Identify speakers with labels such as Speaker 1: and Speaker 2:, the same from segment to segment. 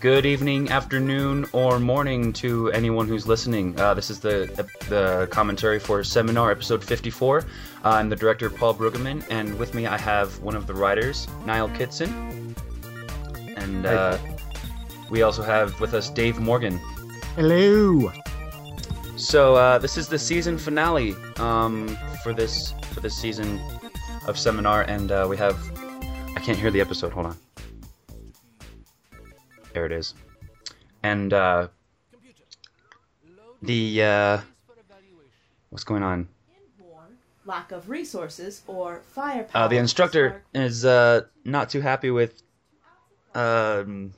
Speaker 1: Good evening, afternoon, or morning to anyone who's listening. Uh, this is the the commentary for Seminar episode 54. Uh, I'm the director, Paul Brueggemann, and with me I have one of the writers, Niall Kitson. And uh, we also have with us Dave Morgan.
Speaker 2: Hello.
Speaker 1: So uh, this is the season finale um, for this for this season of Seminar, and uh, we have. I can't hear the episode. Hold on. There it is. And uh, the uh, what's going on?
Speaker 3: lack of resources or firepower.
Speaker 1: Uh, the instructor is uh, not too happy with um,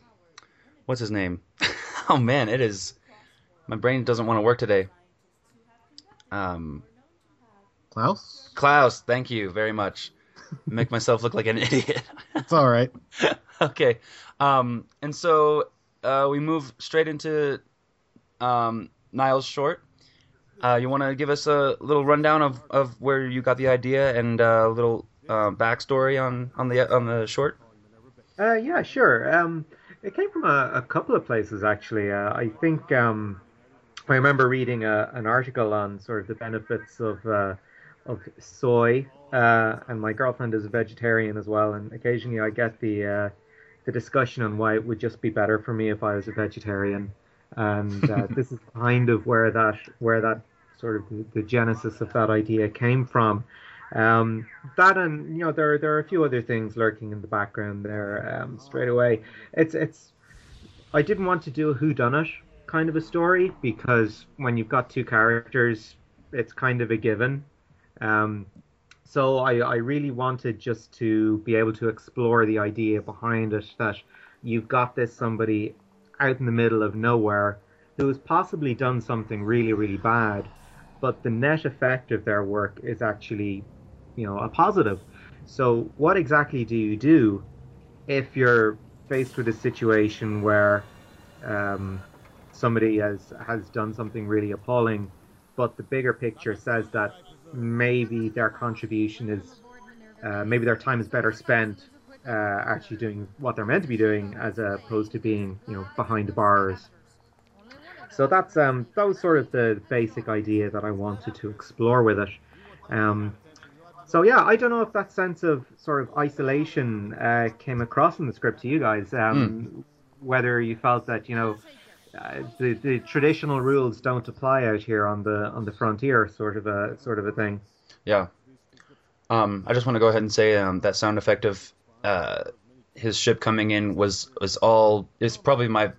Speaker 1: what's his name? oh man, it is. My brain doesn't want to work today. Um,
Speaker 2: Klaus?
Speaker 1: Klaus, thank you very much. Make myself look like an idiot.
Speaker 2: It's all right.
Speaker 1: okay. Um, and so uh, we move straight into um, Niall's short. Uh, you want to give us a little rundown of, of where you got the idea and uh, a little uh, backstory on, on the on the short?
Speaker 4: Uh, yeah, sure. Um, it came from a, a couple of places actually. Uh, I think um, I remember reading a, an article on sort of the benefits of of soy, and my girlfriend is a vegetarian as well, and occasionally I get the the discussion on why it would just be better for me if I was a vegetarian, and uh, this is kind of where that where that sort of the, the genesis of that idea came from. Um, that and you know there there are a few other things lurking in the background there. Um, straight away, it's it's I didn't want to do a who done it kind of a story because when you've got two characters, it's kind of a given. Um, so I, I really wanted just to be able to explore the idea behind it that you've got this somebody out in the middle of nowhere who has possibly done something really, really bad, but the net effect of their work is actually, you know, a positive. So what exactly do you do if you're faced with a situation where um, somebody has has done something really appalling, but the bigger picture says that maybe their contribution is uh, maybe their time is better spent uh, actually doing what they're meant to be doing as opposed to being you know behind bars. So that's um that was sort of the basic idea that I wanted to explore with it. Um, so yeah, I don't know if that sense of sort of isolation uh, came across in the script to you guys. Um, Whether you felt that you know uh, the the traditional rules don't apply out here on the on the frontier, sort of a sort of a thing.
Speaker 1: Yeah. Um, I just want to go ahead and say um, that sound effect of uh, his ship coming in was was all. It's probably my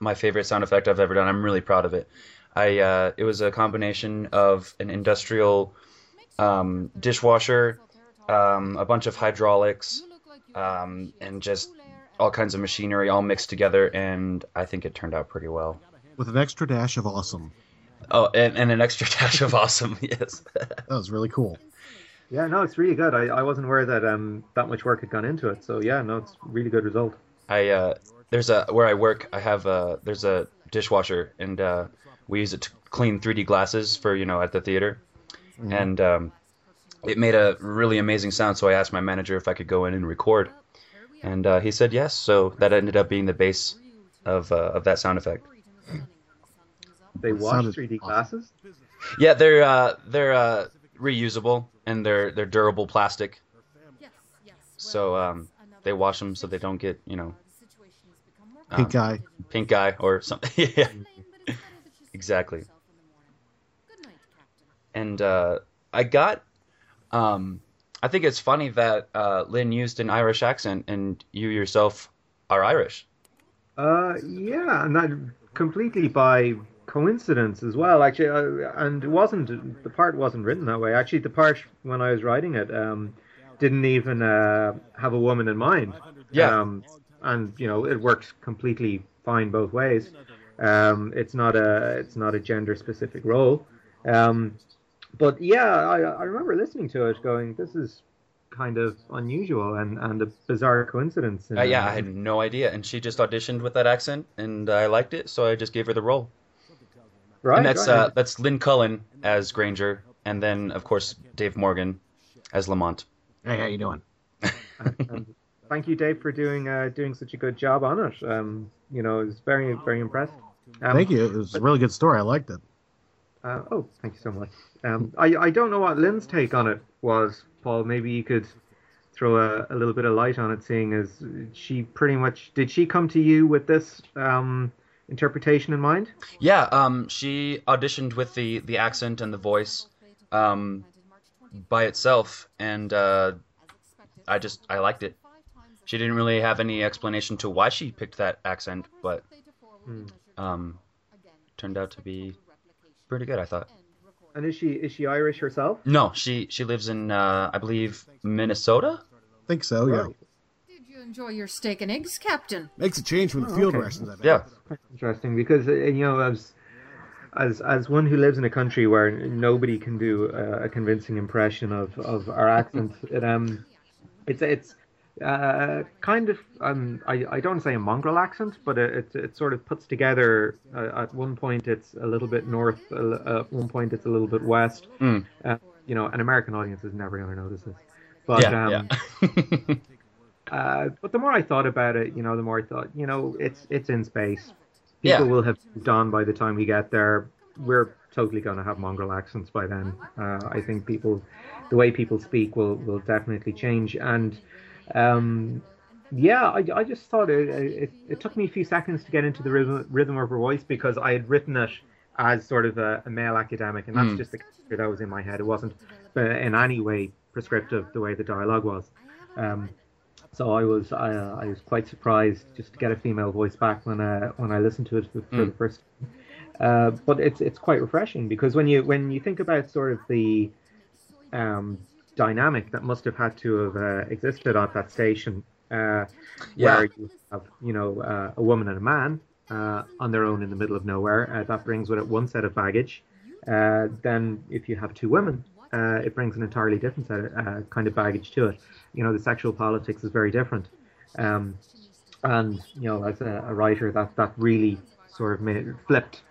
Speaker 1: my favorite sound effect I've ever done. I'm really proud of it. I uh, it was a combination of an industrial um, dishwasher, um, a bunch of hydraulics, um, and just all kinds of machinery all mixed together, and I think it turned out pretty well.
Speaker 2: With an extra dash of awesome.
Speaker 1: Oh, and, and an extra dash of awesome, yes.
Speaker 2: That was really cool.
Speaker 4: Yeah, no, it's really good. I, I wasn't aware that um that much work had gone into it. So yeah, no, it's really good result.
Speaker 1: I uh, there's a where I work. I have a there's a dishwasher, and uh, we use it to clean 3D glasses for you know at the theater, and um, it made a really amazing sound. So I asked my manager if I could go in and record, and uh, he said yes. So that ended up being the base of uh, of that sound effect.
Speaker 4: They
Speaker 2: That
Speaker 4: watch 3D
Speaker 2: awesome.
Speaker 4: glasses.
Speaker 1: Yeah, they're uh, they're uh, reusable and they're they're durable plastic. So um, they wash them so they don't get you know
Speaker 2: Pink eye.
Speaker 1: pink eye or something. yeah, exactly. And uh, I got, um, I think it's funny that uh, Lynn used an Irish accent and you yourself are Irish.
Speaker 4: Uh, yeah, and that completely by coincidence as well. Actually, uh, and it wasn't the part wasn't written that way. Actually, the part when I was writing it um, didn't even uh, have a woman in mind.
Speaker 1: Yeah.
Speaker 4: Um, and you know, it works completely fine both ways. Um, it's not a it's not a gender specific role. Um, but yeah, I, I remember listening to it, going, "This is kind of unusual and, and a bizarre coincidence."
Speaker 1: Uh, yeah, I had no idea, and she just auditioned with that accent, and I liked it, so I just gave her the role.
Speaker 4: right.
Speaker 1: and that's
Speaker 4: right.
Speaker 1: uh, that's Lynn Cullen as Granger, and then of course Dave Morgan as Lamont.
Speaker 2: Hey, how you doing?
Speaker 4: and, thank you, Dave, for doing uh, doing such a good job on it. Um, you know, I was very very impressed. Um,
Speaker 2: Thank you. It was a really good story. I liked it.
Speaker 4: Uh, oh, thank you so much. Um, I I don't know what Lynn's take on it was, Paul. Maybe you could throw a, a little bit of light on it, seeing as she pretty much did she come to you with this um, interpretation in mind?
Speaker 1: Yeah, um, she auditioned with the the accent and the voice um, by itself, and uh, I just I liked it. She didn't really have any explanation to why she picked that accent, but um, turned out to be pretty good. I thought.
Speaker 4: And is she is she Irish herself?
Speaker 1: No, she she lives in uh, I believe Minnesota.
Speaker 2: I think so, yeah.
Speaker 4: Right.
Speaker 5: Did you enjoy your steak and eggs, Captain?
Speaker 6: Makes a change from the field
Speaker 4: okay.
Speaker 6: rations. I bet.
Speaker 1: Yeah,
Speaker 4: Interesting, because uh, you know, as as as one who lives in a country where nobody can do a, a convincing impression of, of our accent, it um, it's it's uh, kind of um, I, I don't say a mongrel accent, but it it, it sort of puts together. Uh, at one point, it's a little bit north. Uh, at one point, it's a little bit west.
Speaker 1: Mm.
Speaker 4: You know, an American audience is never going to notice this. But
Speaker 1: yeah,
Speaker 4: um,
Speaker 1: yeah.
Speaker 4: uh, but the more I thought about it, you know, the more I thought, you know, it's it's in space. People
Speaker 1: Yeah.
Speaker 4: will have moved on by the time we get there. We're totally going to have mongrel accents by then. Uh, I think people, the way people speak will will definitely change. And um, yeah, I, I just thought it, it it took me a few seconds to get into the rhythm rhythm of her voice because I had written it as sort of a, a male academic, and that's
Speaker 1: Mm.
Speaker 4: just the character that was in my head. It wasn't uh, in any way prescriptive the way the dialogue was. Um, so I was I, uh, I was quite surprised just to get a female voice back when uh, when I listened to it for, for the first. Uh, but it's it's quite refreshing because when you when you think about sort of the um, dynamic that must have had to have uh, existed at that station, uh,
Speaker 1: Yeah.
Speaker 4: where you have you know uh, a woman and a man uh, on their own in the middle of nowhere, uh, that brings with it one set of baggage. Uh, then if you have two women, uh, it brings an entirely different set of uh, kind of baggage to it. You know, the sexual politics is very different. Um, and you know, as a, a writer, that that really sort of made, flipped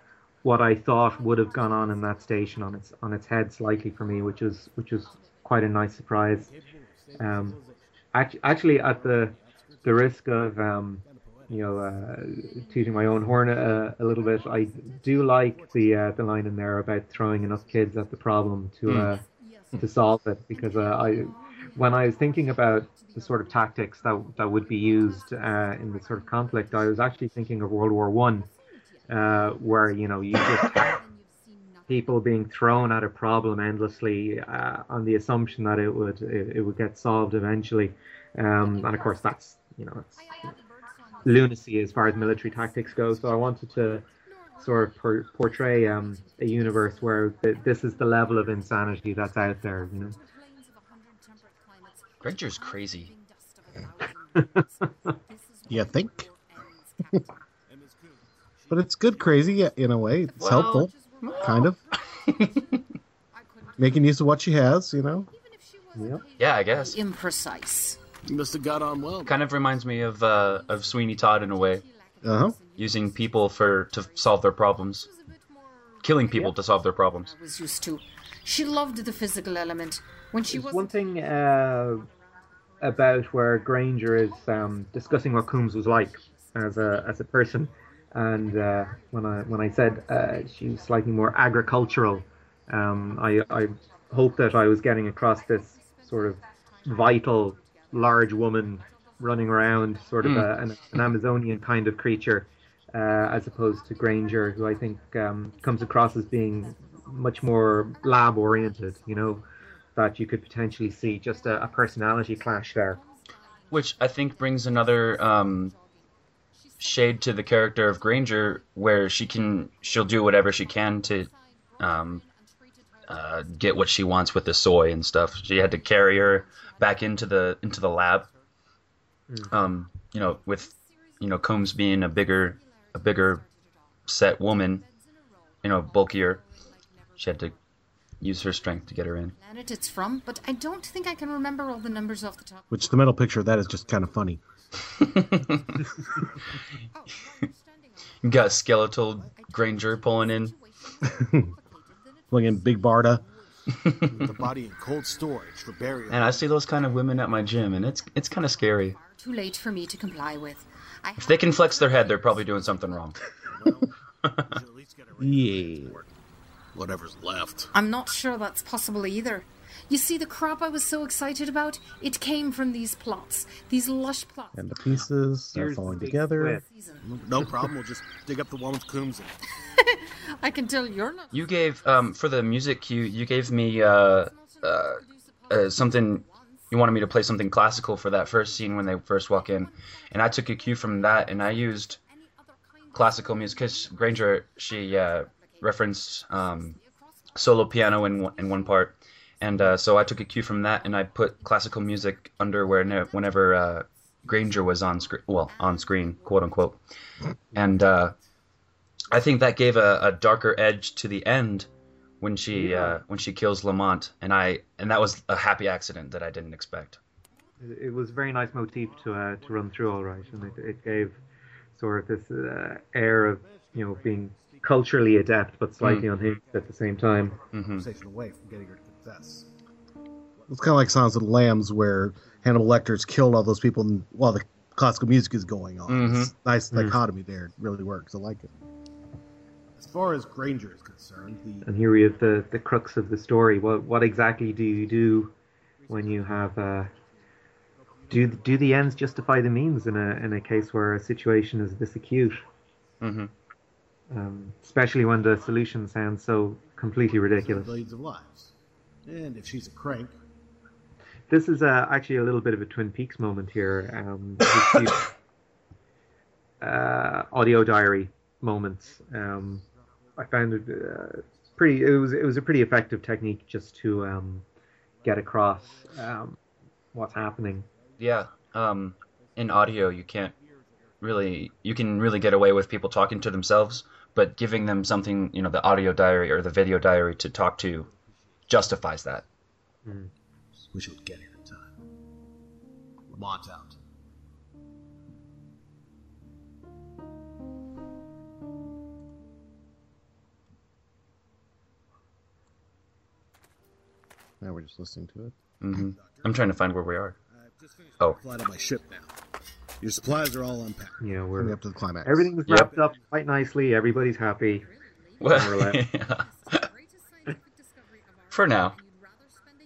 Speaker 4: what I thought would have gone on in that station on its on its head slightly for me, which is which was quite a nice surprise. Um, act- actually, at the the risk of um, you know uh, tooting my own horn a, a little bit, I do like the uh, the line in there about throwing enough kids at the problem to uh, to solve it because uh, I when I was thinking about the sort of tactics that that would be used uh, in the sort of conflict, I was actually thinking of World War One, uh, where you know you just people being thrown at a problem endlessly uh, on the assumption that it would it, it would get solved eventually, um, and of course that's you know it's lunacy as far as military tactics go. So I wanted to sort of por- portray um, a universe where th- this is the level of insanity that's out there. You know.
Speaker 1: Granger's crazy.
Speaker 2: You think? but it's good crazy in a way. It's
Speaker 1: Well,
Speaker 2: helpful, kind of. Making use of what she has, you know.
Speaker 4: Yep.
Speaker 1: Yeah, I guess.
Speaker 5: Imprecise.
Speaker 6: You must have got on well.
Speaker 1: Kind of reminds me of uh, of Sweeney Todd in a way,
Speaker 2: Uh huh.
Speaker 1: using people for to solve their problems, killing people to solve their problems.
Speaker 5: I was used to. She loved the physical element. When she was
Speaker 4: One thing uh, about where Granger is um, discussing what Coombs was like as a as a person, and uh, when I when I said uh, she was slightly more agricultural, um, I I hope that I was getting across this sort of vital large woman running around, sort of a, an, an Amazonian kind of creature, uh, as opposed to Granger, who I think um, comes across as being much more lab oriented. You know, that you could potentially see just a, a personality clash there.
Speaker 1: Which I think brings another um, shade to the character of Granger, where she can she'll do whatever she can to um, uh, get what she wants with the soy and stuff. She had to carry her back into the into the lab. Um, you know, with you know Coombs being a bigger a bigger set woman, you know, bulkier, she had to use her strength to get her in.
Speaker 5: planet it's from, but I don't think I can remember all the numbers off the top.
Speaker 2: Which the metal picture of that is just kind of funny.
Speaker 1: You got skeletal Granger pulling in.
Speaker 2: Pulling in Big Barda.
Speaker 6: the body in cold storage for burial.
Speaker 1: And I see those kind of women at my gym, and it's it's kind of scary.
Speaker 5: Too late for me to comply with. I
Speaker 1: If they can flex their head, they're probably doing something wrong.
Speaker 6: You should at least get a
Speaker 2: Yeah.
Speaker 6: whatever's left.
Speaker 5: I'm not sure that's possible either. You see, the crop I was so excited about, it came from these plots, these lush plots.
Speaker 2: And the pieces are
Speaker 4: Here's
Speaker 2: falling together.
Speaker 6: No problem. We'll just dig up the woman's combs and
Speaker 5: I can tell you're not.
Speaker 1: You gave um for the music cue, you gave me uh, uh, uh something. You wanted me to play something classical for that first scene when they first walk in, and I took a cue from that, and I used classical music because Granger she uh, referenced um, solo piano in one- in one part, and uh, so I took a cue from that, and I put classical music under where whenever uh, Granger was on screen, well on screen, quote unquote, and uh, I think that gave a, a darker edge to the end when she uh, when she kills Lamont, and I and that was a happy accident that I didn't expect.
Speaker 4: It it was a very nice motif to uh, to run through, all right, and it, it gave sort of this uh, air of you know being culturally adept but slightly unhinged at the same time.
Speaker 6: conversation away from getting her to confess.
Speaker 2: It's kind of like Silence of the Lambs, where Hannibal Lecter's killed all those people and, while the classical music is going on.
Speaker 1: Mhm.
Speaker 2: It's nice dichotomy there. It really works. I like it.
Speaker 6: As far as Granger is concerned, the
Speaker 4: And here we have the, the crux of the story. What what exactly do you do when you have uh, do do the ends justify the means in a in a case where a situation is this acute?
Speaker 1: hmm
Speaker 4: Um, especially when the solution sounds so completely ridiculous.
Speaker 6: billions of lives. And if she's a crank,
Speaker 4: This is uh, actually a little bit of a Twin Peaks moment here. Um, uh, audio diary moments. Um, I found it uh, pretty. It was it was a pretty effective technique just to um, get across um, what's happening.
Speaker 1: Yeah. Um, in audio, you can't really you can really get away with people talking to themselves, but giving them something, you know, the audio diary or the video diary to talk to justifies that.
Speaker 6: wish it would get here in time. Lamont out.
Speaker 2: Now we're just listening to it.
Speaker 1: hmm I'm trying to find where we are.
Speaker 6: I've just finished
Speaker 1: Oh.
Speaker 6: flight on my ship now. Your supplies are all unpacked.
Speaker 2: Yeah,
Speaker 4: we're
Speaker 2: up to the climax.
Speaker 4: everything's
Speaker 1: Yep.
Speaker 4: wrapped up quite nicely. Everybody's happy.
Speaker 1: Well,
Speaker 4: More or less.
Speaker 1: yeah. For now.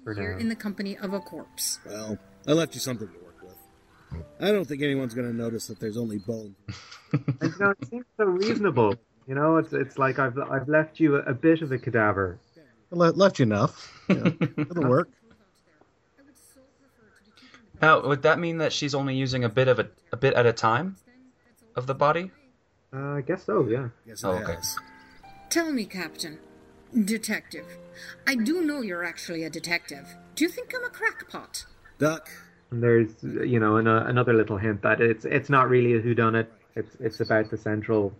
Speaker 4: For
Speaker 5: Here
Speaker 4: now.
Speaker 5: in the company of a corpse.
Speaker 6: Well, I left you something to work with. I don't think anyone's going to notice that there's only bones.
Speaker 4: And, you know, it seems so reasonable. You know, it's it's like I've I've left you a, a bit of a cadaver.
Speaker 2: Le- left you enough. You know, it'll work.
Speaker 1: Now, would that mean that she's only using a bit of a, a bit at a time of the body?
Speaker 4: Uh, I guess so. Yeah.
Speaker 6: Yes,
Speaker 1: Oh, okay.
Speaker 5: Tell me, Captain. Detective. I do know you're actually a detective. Do you think I'm a crackpot?
Speaker 6: Duck,
Speaker 4: And there's you know an, uh, another little hint that it's it's not really a whodunit. It's it's about the central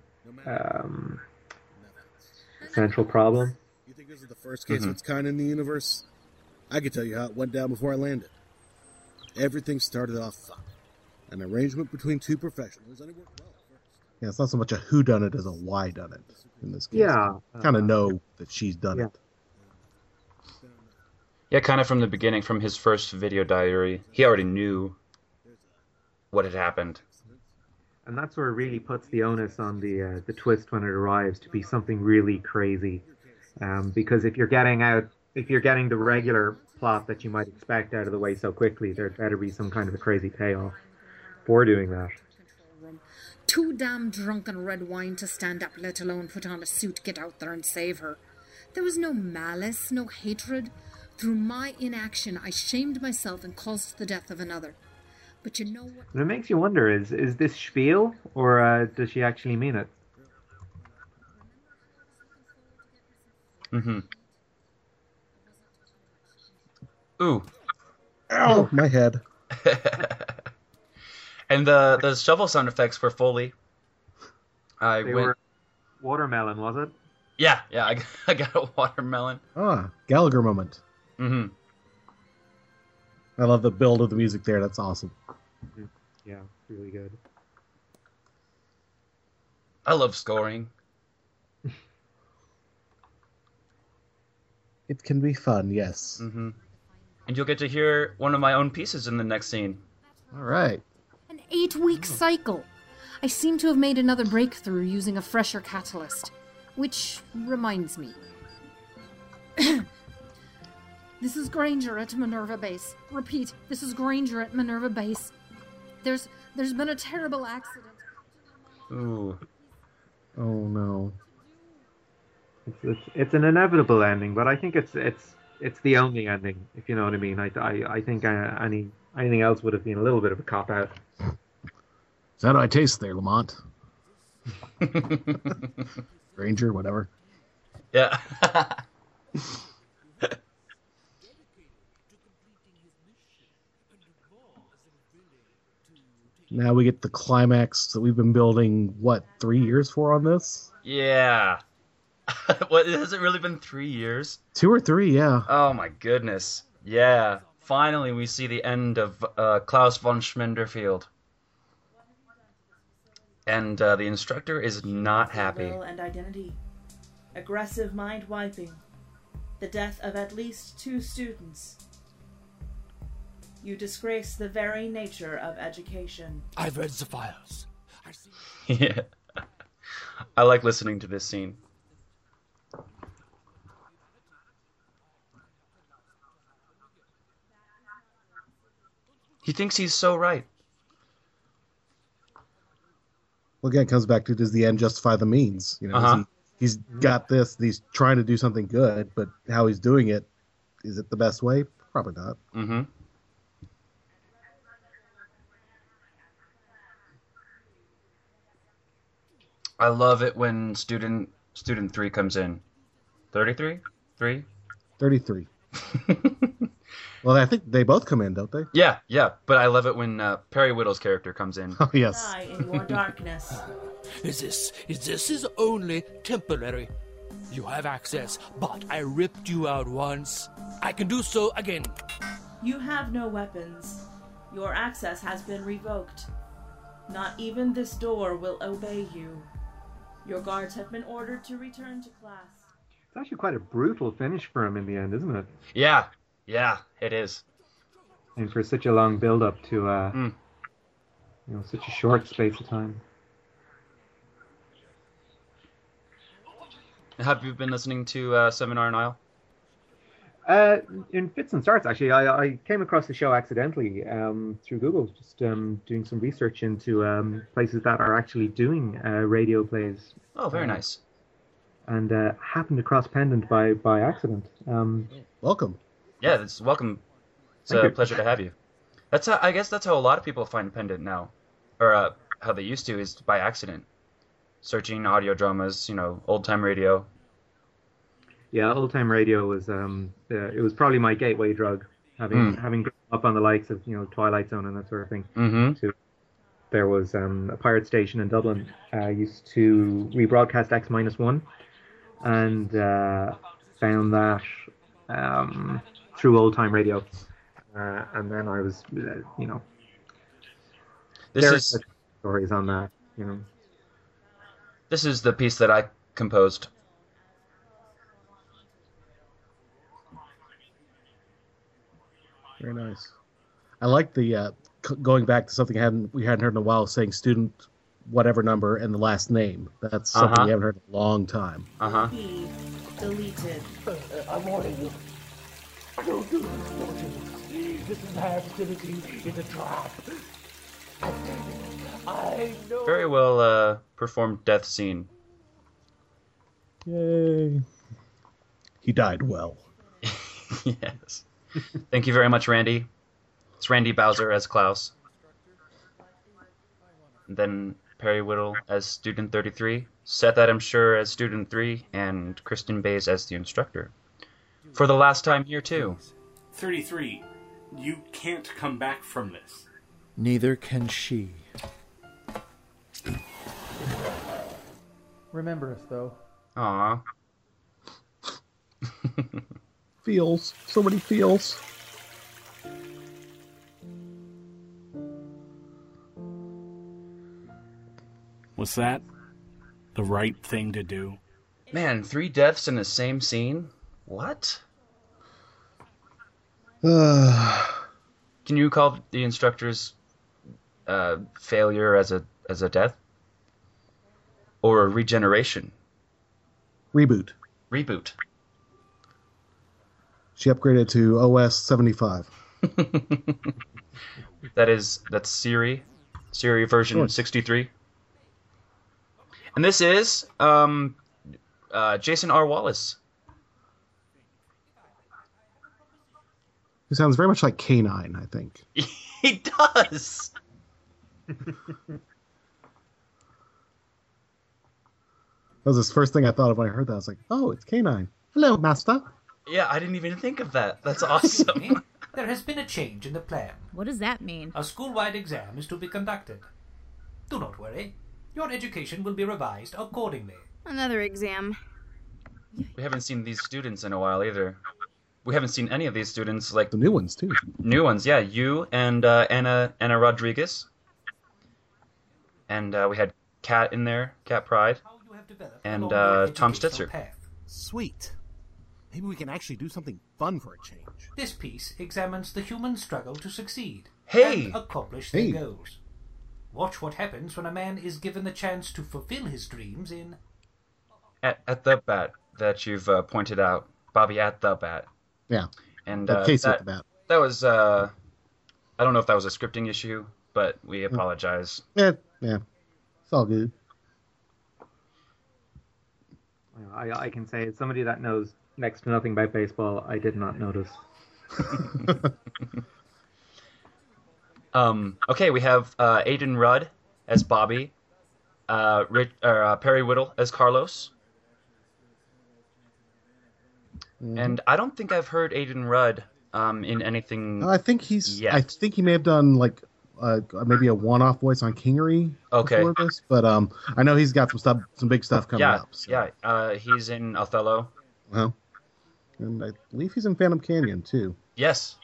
Speaker 4: um, central problem.
Speaker 6: you think this is the first case of its kind in the universe? I could tell you how it went down before I landed. Everything started off fine. An arrangement between two professionals,
Speaker 2: Yeah, it's not so much a who done it as a why done it in this case.
Speaker 4: Yeah.
Speaker 2: Kind
Speaker 4: uh,
Speaker 2: of know that she's done
Speaker 4: yeah.
Speaker 2: it.
Speaker 1: Yeah, kind of from the beginning, from his first video diary. He already knew what had happened.
Speaker 4: and that's where it really puts the onus on the uh, the twist when it arrives to be something really crazy. Um, because if you're getting out, if you're getting the regular plot that you might expect out of the way so quickly, there'd better be some kind of a crazy payoff for doing that.
Speaker 5: Room. Too damn drunk on red wine to stand up, let alone put on a suit, get out there and save her. There was no malice, no hatred. Through my inaction, I shamed myself and caused the death of another. But you know what?
Speaker 4: And it makes you wonder: is is this spiel, or uh, does she actually mean it?
Speaker 1: Mm-hmm. Ooh.
Speaker 2: Ow, my head.
Speaker 1: and the the shovel sound effects were fully. I
Speaker 4: They
Speaker 1: went.
Speaker 4: were watermelon, was it?
Speaker 1: Yeah, yeah. I, I got a watermelon.
Speaker 2: Ah, Gallagher moment.
Speaker 1: Mm-hmm.
Speaker 2: I love the build of the music there. That's awesome.
Speaker 4: Yeah, really good.
Speaker 1: I love scoring.
Speaker 2: It can be fun, yes.
Speaker 1: Mm-hmm. And you'll get to hear one of my own pieces in the next scene.
Speaker 2: All right.
Speaker 5: An eight week cycle. I seem to have made another breakthrough using a fresher catalyst. Which reminds me. this is Granger at Minerva Base. Repeat, this is Granger at Minerva Base. There's there's been a terrible accident.
Speaker 1: Oh.
Speaker 2: Oh no.
Speaker 4: It's, it's it's an inevitable ending, but I think it's it's it's the only ending, if you know what I mean. I I, I think uh, any anything else would have been a little bit of a cop out.
Speaker 2: Is that how I taste there, Lamont? Ranger, whatever.
Speaker 1: Yeah.
Speaker 2: Now we get the climax that we've been building, what, three years for on this?
Speaker 1: yeah. what has it really been three years?
Speaker 2: Two or three, yeah.
Speaker 1: Oh my goodness. Yeah. Finally, we see the end of uh, Klaus von Schminderfield. And uh, the instructor is not happy.
Speaker 3: Will and identity. Aggressive mind wiping. The death of at least two students. You disgrace the very nature of education.
Speaker 7: I've read the files. I see.
Speaker 1: yeah. I like listening to this scene. He thinks he's so right.
Speaker 2: Well, again, it comes back to does the end justify the means? You know,
Speaker 1: Uh-huh.
Speaker 2: he, he's got this, he's trying to do something good, but how he's doing it, is it the best way? Probably not.
Speaker 1: Mm-hmm. I love it when student student three comes in. Thirty three, three.
Speaker 2: 33. Well, I think they both come in, don't they?
Speaker 1: yeah, yeah. But I love it when uh, Perry Whittle's character comes in.
Speaker 2: Oh, yes.
Speaker 3: Die in your darkness.
Speaker 7: Is this is this is only temporary? You have access, but I ripped you out once. I can do so again.
Speaker 3: You have no weapons. Your access has been revoked. Not even this door will obey you. Your guards have been ordered to return to class.
Speaker 4: It's actually quite a brutal finish for him in the end, isn't it?
Speaker 1: Yeah, yeah, it is.
Speaker 4: And for such a long build up to uh,
Speaker 1: Mm.
Speaker 4: you know such a short space of time.
Speaker 1: Have you been listening to uh, Seminar in Isle?
Speaker 4: Uh, in fits and starts, actually, I, I came across the show accidentally um, through Google, just um, doing some research into um, places that are actually doing uh, radio plays,
Speaker 1: Oh, very
Speaker 4: Um,
Speaker 1: nice.
Speaker 4: and uh, happened across Pendant by by accident. Um,
Speaker 2: Welcome.
Speaker 1: Yeah, it's welcome. It's
Speaker 4: Thank
Speaker 1: a
Speaker 4: you.
Speaker 1: pleasure to have you. That's how, I guess that's how a lot of people find Pendant now, or uh, how they used to is by accident, searching audio dramas, you know, old time radio.
Speaker 4: yeah, old time radio was um, uh, it was probably my gateway drug, having
Speaker 1: Mm.
Speaker 4: having grown up on the likes of you know Twilight Zone and that sort of thing.
Speaker 1: Mm-hmm.
Speaker 4: there was um, a pirate station in Dublin uh, used to rebroadcast X minus one, and uh, found that um, through old time radio, uh, and then I was, uh, you know,
Speaker 1: This
Speaker 4: there are stories on that, you know.
Speaker 1: this is the piece that I composed.
Speaker 2: Very nice. I like the uh, c- going back to something I hadn't we hadn't heard in a while, saying student whatever number and the last name. That's something
Speaker 1: Uh-huh.
Speaker 2: we haven't heard in a long time.
Speaker 1: Uh huh.
Speaker 3: Deleted.
Speaker 7: I'm warning you. Don't do this, Fortune. This entire facility is a trap. I know.
Speaker 1: Very well uh, performed death scene.
Speaker 2: Yay! He died well.
Speaker 1: yes. Thank you very much, Randy. It's Randy Bowser as Klaus. And then Perry Whittle as Student 33, Seth Adams Sure as Student 3, and Kristen Bays as the instructor. For the last time here, too.
Speaker 8: 33. You can't come back from this.
Speaker 9: Neither can she.
Speaker 10: Remember us, though.
Speaker 1: Aw.
Speaker 2: Feels so many feels.
Speaker 8: Was that the right thing to do?
Speaker 1: Man, three deaths in the same scene? What?
Speaker 2: Uh,
Speaker 1: Can you call the instructor's uh, failure as a as a death or a regeneration
Speaker 2: reboot.
Speaker 1: reboot?
Speaker 2: She upgraded to OS 75.
Speaker 1: That is that's Siri, Siri version
Speaker 2: Sure.
Speaker 1: 63. And this is um, uh, Jason R. Wallace.
Speaker 2: He sounds very much like K9, I think.
Speaker 1: he does.
Speaker 2: That was the first thing I thought of when I heard that. I was like, oh, it's K9. Hello, Master.
Speaker 1: Yeah, I didn't even think of that. That's awesome.
Speaker 10: There has been a change in the plan.
Speaker 11: What does that mean?
Speaker 10: A school-wide exam is to be conducted. Do not worry. Your education will be revised accordingly.
Speaker 11: Another exam.
Speaker 1: we haven't seen these students in a while either. We haven't seen any of these students, like
Speaker 2: The new ones, too.
Speaker 1: new ones. Yeah, you and uh, Anna Anna Rodriguez, and uh, we had Cat in there, Cat Pride,
Speaker 10: How you have developed
Speaker 1: and uh, Tom Stitzer.
Speaker 10: path.
Speaker 6: Sweet. Maybe we can actually do something fun for a change.
Speaker 10: This piece examines the human struggle to succeed
Speaker 1: Hey!
Speaker 10: and accomplish
Speaker 2: Hey.
Speaker 10: their goals. Watch what happens when a man is given the chance to fulfill his dreams in
Speaker 1: At, at the bat that you've uh, pointed out, Bobby at the bat,
Speaker 2: Yeah.
Speaker 1: and
Speaker 2: Like
Speaker 1: uh,
Speaker 2: Casey
Speaker 1: that,
Speaker 2: at the bat.
Speaker 1: that was uh, I don't know if that was a scripting issue, but we apologize.
Speaker 2: Yeah, yeah. It's all good.
Speaker 4: I, I can say, as somebody that knows next to nothing about baseball, I did not notice.
Speaker 1: Um, okay, we have uh, Aiden Rudd as Bobby, uh, Rich, or, uh, Perry Whittle as Carlos, and I don't think I've heard Aiden Rudd um, in anything.
Speaker 2: I think he's.
Speaker 1: Yet.
Speaker 2: I think he may have done like uh, maybe a one-off voice on Kingery
Speaker 1: Okay.
Speaker 2: before this, but um, I know he's got some stuff, some big stuff coming
Speaker 1: yeah,
Speaker 2: up. So,
Speaker 1: yeah. Uh, he's in Othello.
Speaker 2: Well, and I believe he's in Phantom Canyon too.
Speaker 1: Yes.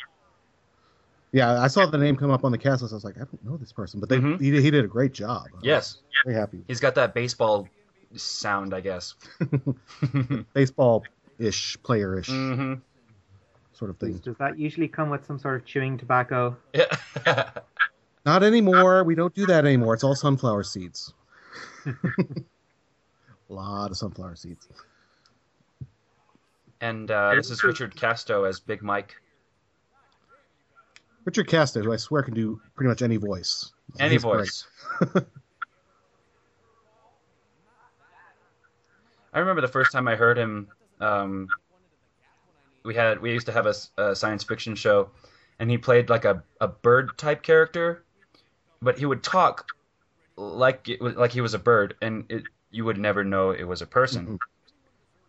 Speaker 2: Yeah, I saw the name come up on the cast list. I was like, I don't know this person, but they,
Speaker 1: Mhm.
Speaker 2: he, did- he did a great job.
Speaker 1: Yes.
Speaker 2: very happy.
Speaker 1: He's got that baseball sound, I guess.
Speaker 2: Baseball-ish, player-ish
Speaker 1: hmm
Speaker 2: sort of thing.
Speaker 4: does that usually come with some sort of chewing tobacco?
Speaker 1: Yeah.
Speaker 2: Not anymore. We don't do that anymore. It's all sunflower seeds. a lot of sunflower seeds.
Speaker 1: and uh, this is Richard Casto as Big Mike.
Speaker 2: Richard Casto, who I swear can do pretty much any voice.
Speaker 1: Any
Speaker 2: He's
Speaker 1: voice. I remember the first time I heard him. Um, we had we used to have a science fiction show, and he played like a, a bird type character, but he would talk like it was like he was a bird, and it, you would never know it was a person.
Speaker 2: Mhm.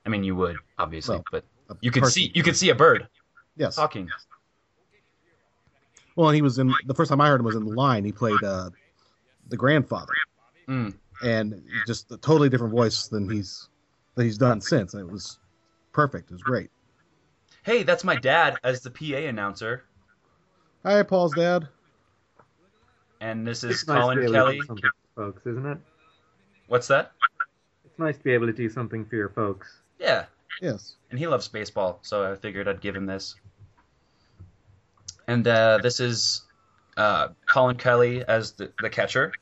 Speaker 1: I mean, you would obviously,
Speaker 2: Well,
Speaker 1: but you could
Speaker 2: person.
Speaker 1: see you could see a bird
Speaker 2: Yes.
Speaker 1: talking.
Speaker 2: Well, and he was in the first time I heard him was in the Line. He played uh, the grandfather,
Speaker 1: Mm.
Speaker 2: and just a totally different voice than he's that he's done since. And it was perfect. It was great.
Speaker 1: Hey, that's my dad as the PA announcer,
Speaker 2: Hi, Paul's dad.
Speaker 1: and this is
Speaker 4: It's
Speaker 1: Colin
Speaker 4: be able
Speaker 1: Kelly.
Speaker 4: to do something for folks, isn't it?
Speaker 1: What's that?
Speaker 4: It's nice to be able to do something for your folks.
Speaker 1: Yeah,
Speaker 2: Yes.
Speaker 1: and he loves baseball, so I figured I'd give him this. And uh, this is uh, Colin Kelly as the, the catcher,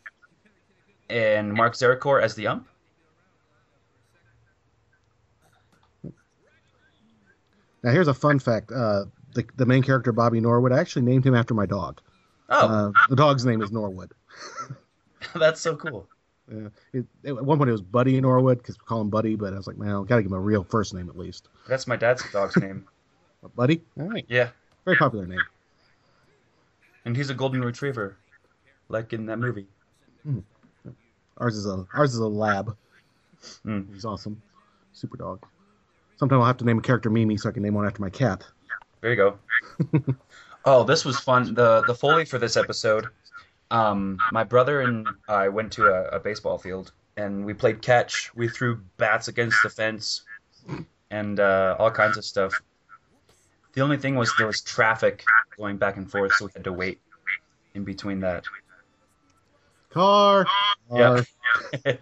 Speaker 1: and Mark Zericor as the ump.
Speaker 2: Now here's a fun fact. Uh, the the main character Bobby Norwood I actually named him after my dog.
Speaker 1: Oh,
Speaker 2: Uh, the dog's name is Norwood.
Speaker 1: that's so cool.
Speaker 2: Uh, it, at one point it was Buddy Norwood because we call him Buddy, but I was like, man, I gotta give him a real first name at least.
Speaker 1: That's my dad's dog's name.
Speaker 2: Buddy, all right,
Speaker 1: Yeah,
Speaker 2: very popular name.
Speaker 1: and he's a golden retriever, like in that movie.
Speaker 2: Ours is a ours is a lab.
Speaker 1: Mm.
Speaker 2: He's awesome, super dog. Sometime I'll have to name a character Mimi so I can name one after my cat.
Speaker 1: There you go. oh, this was fun. The the foley for this episode. Um, my brother and I went to a, a baseball field and we played catch. We threw bats against the fence and uh, all kinds of stuff. The only thing was there was traffic going back and forth, so we had to wait in between that.
Speaker 2: Car.
Speaker 1: Yeah.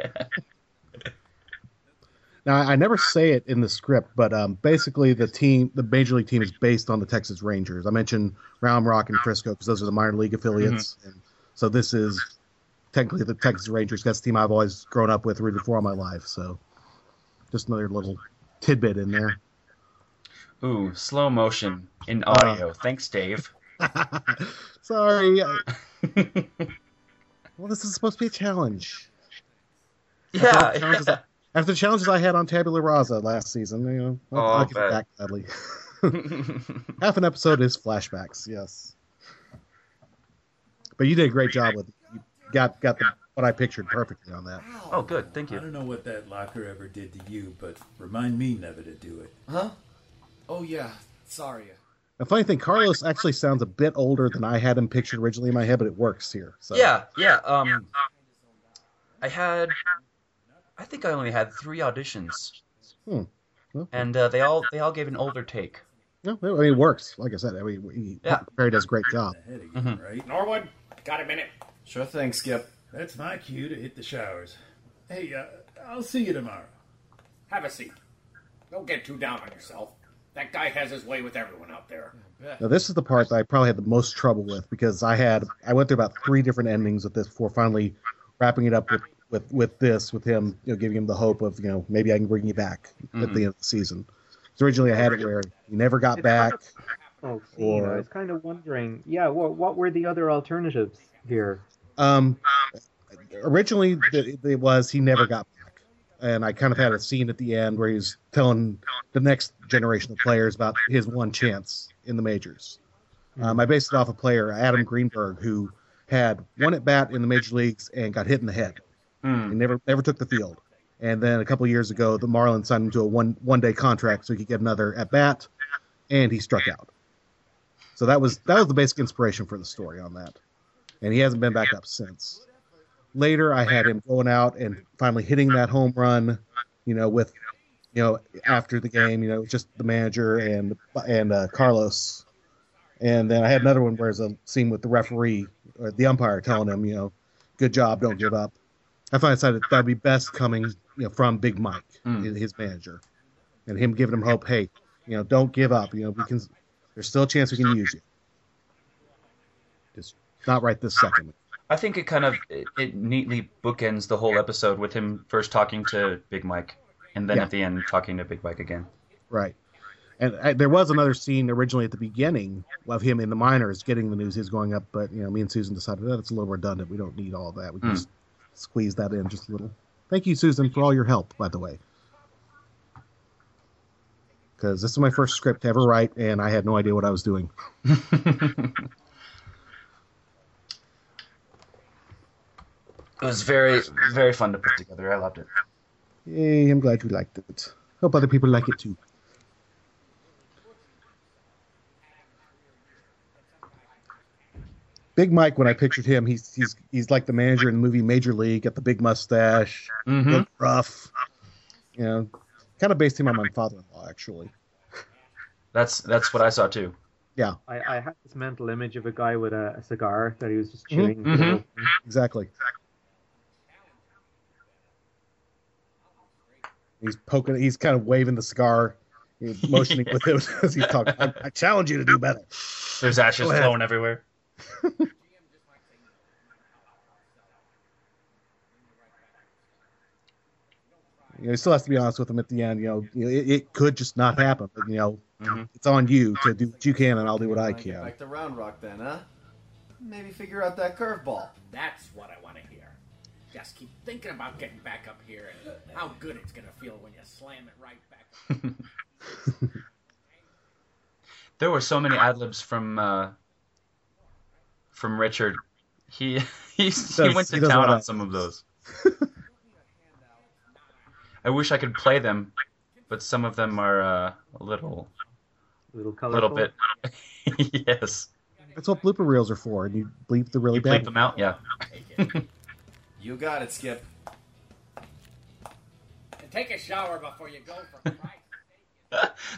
Speaker 2: Now I never say it in the script, but um, basically the team, the major league team, is based on the Texas Rangers. I mentioned Round Rock and Frisco because those are the minor league affiliates, and so this is technically the Texas Rangers. That's the team I've always grown up with, rooted for all my life. So just another little tidbit in there.
Speaker 1: Ooh, slow motion in audio. Thanks, Dave.
Speaker 2: Sorry. Well, this is supposed to be a challenge.
Speaker 1: Yeah.
Speaker 2: The challenges I- After the challenges I had on Tabula Rasa last season, you know, I'll,
Speaker 1: Oh,
Speaker 2: I'll
Speaker 1: I'll
Speaker 2: give
Speaker 1: bet.
Speaker 2: it back gladly. Half an episode is flashbacks, yes. But you did a great job with it. you got got the what I pictured perfectly on that.
Speaker 1: Oh, good. Thank you.
Speaker 12: I don't know what that locker ever did to you, but remind me never to do it.
Speaker 13: Huh? Oh yeah. Sorry.
Speaker 2: The funny thing, Carlos actually sounds a bit older than I had him pictured originally in my head, but it works here. So
Speaker 1: Yeah, yeah. Um, I had, I think I only had three auditions,
Speaker 2: Hmm. Well,
Speaker 1: and uh, they all they all gave an older take.
Speaker 2: no, I mean, it works. Like I said, I mean, he,
Speaker 1: Yeah.
Speaker 2: Perry does a great job.
Speaker 12: Head again,
Speaker 1: Mhm.
Speaker 12: right?
Speaker 8: Norwood, got a minute?
Speaker 13: Sure thing, Skip.
Speaker 12: That's my cue to hit the showers. Hey, uh, I'll see you tomorrow.
Speaker 8: Have a seat. Don't get too down on yourself. That guy has his way with everyone out there.
Speaker 2: Now, this is the part that I probably had the most trouble with because I had I went through about three different endings with this before finally wrapping it up with with with this with him, you know, giving him the hope of you know maybe I can bring you back at
Speaker 1: Mhm.
Speaker 2: the end of the season. So originally I had it where he never got back.
Speaker 4: Oh, see, I was kind of wondering. Yeah, what what were the other alternatives here?
Speaker 2: Um, originally the, it was he never got back, and I kind of had a scene at the end where he's telling the next generation of players about his one chance in the majors. Um, I based it off a player Adam Greenberg who had one at bat in the major leagues and got hit in the head.
Speaker 1: Hmm.
Speaker 2: He never never took the field. And then a couple years ago, the Marlins signed him to a one one day contract so he could get another at bat, and he struck out. So that was that was the basic inspiration for the story on that, and he hasn't been back up since. Later, I had him going out and finally hitting that home run, you know, with, you know, after the game, you know, just the manager and and uh, Carlos, and then I had another one where it's a scene with the referee or the umpire telling him, you know, good job, don't give up. I finally decided that would be best coming, you know, from Big Mike,
Speaker 1: Mm.
Speaker 2: his, manager, and him giving him hope. Hey, you know, don't give up. You know, we can. There's still a chance we can use you. Just not right this second.
Speaker 1: I think it kind of it, it neatly bookends the whole episode with him first talking to Big Mike, and then
Speaker 2: Yeah.
Speaker 1: at the end talking to Big Mike again.
Speaker 2: Right. And I, there was another scene originally at the beginning of him in the minors getting the news he's going up, but you know, me and Susan decided that it's a little redundant. We don't need all that. We can
Speaker 1: Hmm.
Speaker 2: just squeeze that in just a little. Thank you, Susan, for all your help, by the way. Because this is my first script to ever write, and I had no idea what I was doing.
Speaker 1: It was very very fun to put together. I loved it.
Speaker 2: Yay, I'm glad you liked it. Hope other people like it too. Big Mike, when I pictured him, he's he's he's like the manager in the movie Major League, got the big mustache,
Speaker 1: Mhm.
Speaker 2: look rough. You know, kind of based him on my father-in-law, actually.
Speaker 1: That's that's what I saw too.
Speaker 2: Yeah,
Speaker 4: I, I had this mental image of a guy with a, a cigar that he was just
Speaker 2: Mhm,
Speaker 4: chewing. the
Speaker 1: mhm.
Speaker 4: whole thing.
Speaker 2: exactly. He's poking. He's kind of waving the cigar, he's motioning with it as he's talking. I, I challenge you to do better.
Speaker 1: There's ashes
Speaker 2: Go
Speaker 1: flowing everywhere.
Speaker 2: You know, he still has to be honest with him at the end. You know, you know it, it could just not happen. But you know,
Speaker 1: Mhm.
Speaker 2: it's on you to do what you can, and I'll do what I can.
Speaker 13: back to Round Rock then, huh? Maybe figure out that curveball.
Speaker 8: That's what I want to hear. Just keep thinking about getting back up here and how good it's going to feel when you slam it right back up.
Speaker 1: There were so many ad libs from uh, from Richard. He he, he
Speaker 2: does-
Speaker 1: went to
Speaker 2: does a
Speaker 1: town on some of those. I wish I could play them, but some of them are uh, a little
Speaker 4: A little
Speaker 1: a
Speaker 4: colorful.
Speaker 1: little bit. yes.
Speaker 2: That's what blooper reels are for, and you bleep the really
Speaker 1: You
Speaker 2: bad.
Speaker 1: bleep them out, yeah.
Speaker 13: You got it, Skip.
Speaker 8: And take a shower before you go for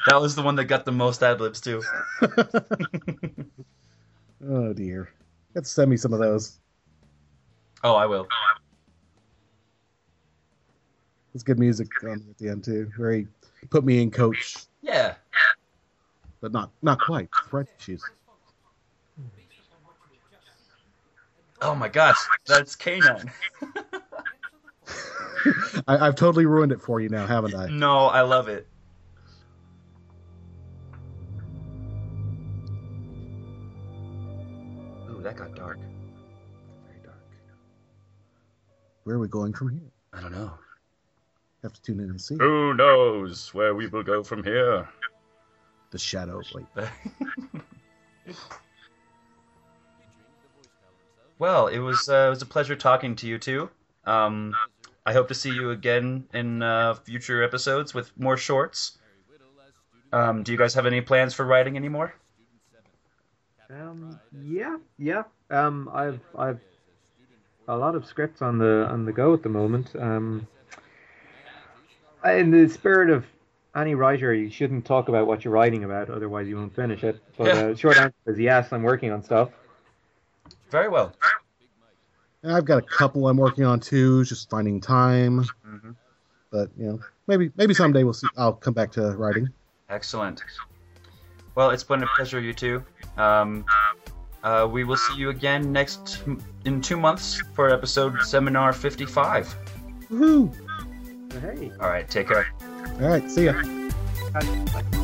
Speaker 1: That was the one that got the most ad libs too.
Speaker 2: Oh dear, you have to send me some of those.
Speaker 1: Oh, I will.
Speaker 2: It's good music at the end too. Very put me in coach,
Speaker 1: Yeah.
Speaker 2: but not not quite. Right shoes.
Speaker 1: Oh my gosh, that's K9.
Speaker 2: I, I've totally ruined it for you now, haven't I?
Speaker 1: No, I love it.
Speaker 2: Where are we going from here?
Speaker 1: I don't know.
Speaker 2: Have to tune in and see.
Speaker 1: Who knows where we will go from here?
Speaker 2: The shadow. Wait.
Speaker 1: Well, it was uh, it was a pleasure talking to you too. Um, I hope to see you again in uh, future episodes with more shorts. Um, do you guys have any plans for writing anymore?
Speaker 4: Um, yeah, yeah. Um, I've I've a lot of scripts on the on the go at the moment. Um, in the spirit of any writer, you shouldn't talk about what you're writing about, otherwise you won't finish it. But
Speaker 1: Yeah.
Speaker 4: uh, short answer is yes, I'm working on stuff.
Speaker 1: Very well.
Speaker 2: I've got a couple I'm working on too, just finding time.
Speaker 1: Mhm.
Speaker 2: But you know, maybe maybe someday we'll see. I'll come back to writing.
Speaker 1: Excellent. Well, it's been a pleasure, you two. Um, uh, we will see you again next in two months for episode seminar 55.
Speaker 2: Woohoo!
Speaker 4: Hey.
Speaker 1: All right, take care.
Speaker 2: All right, see ya.
Speaker 4: Bye.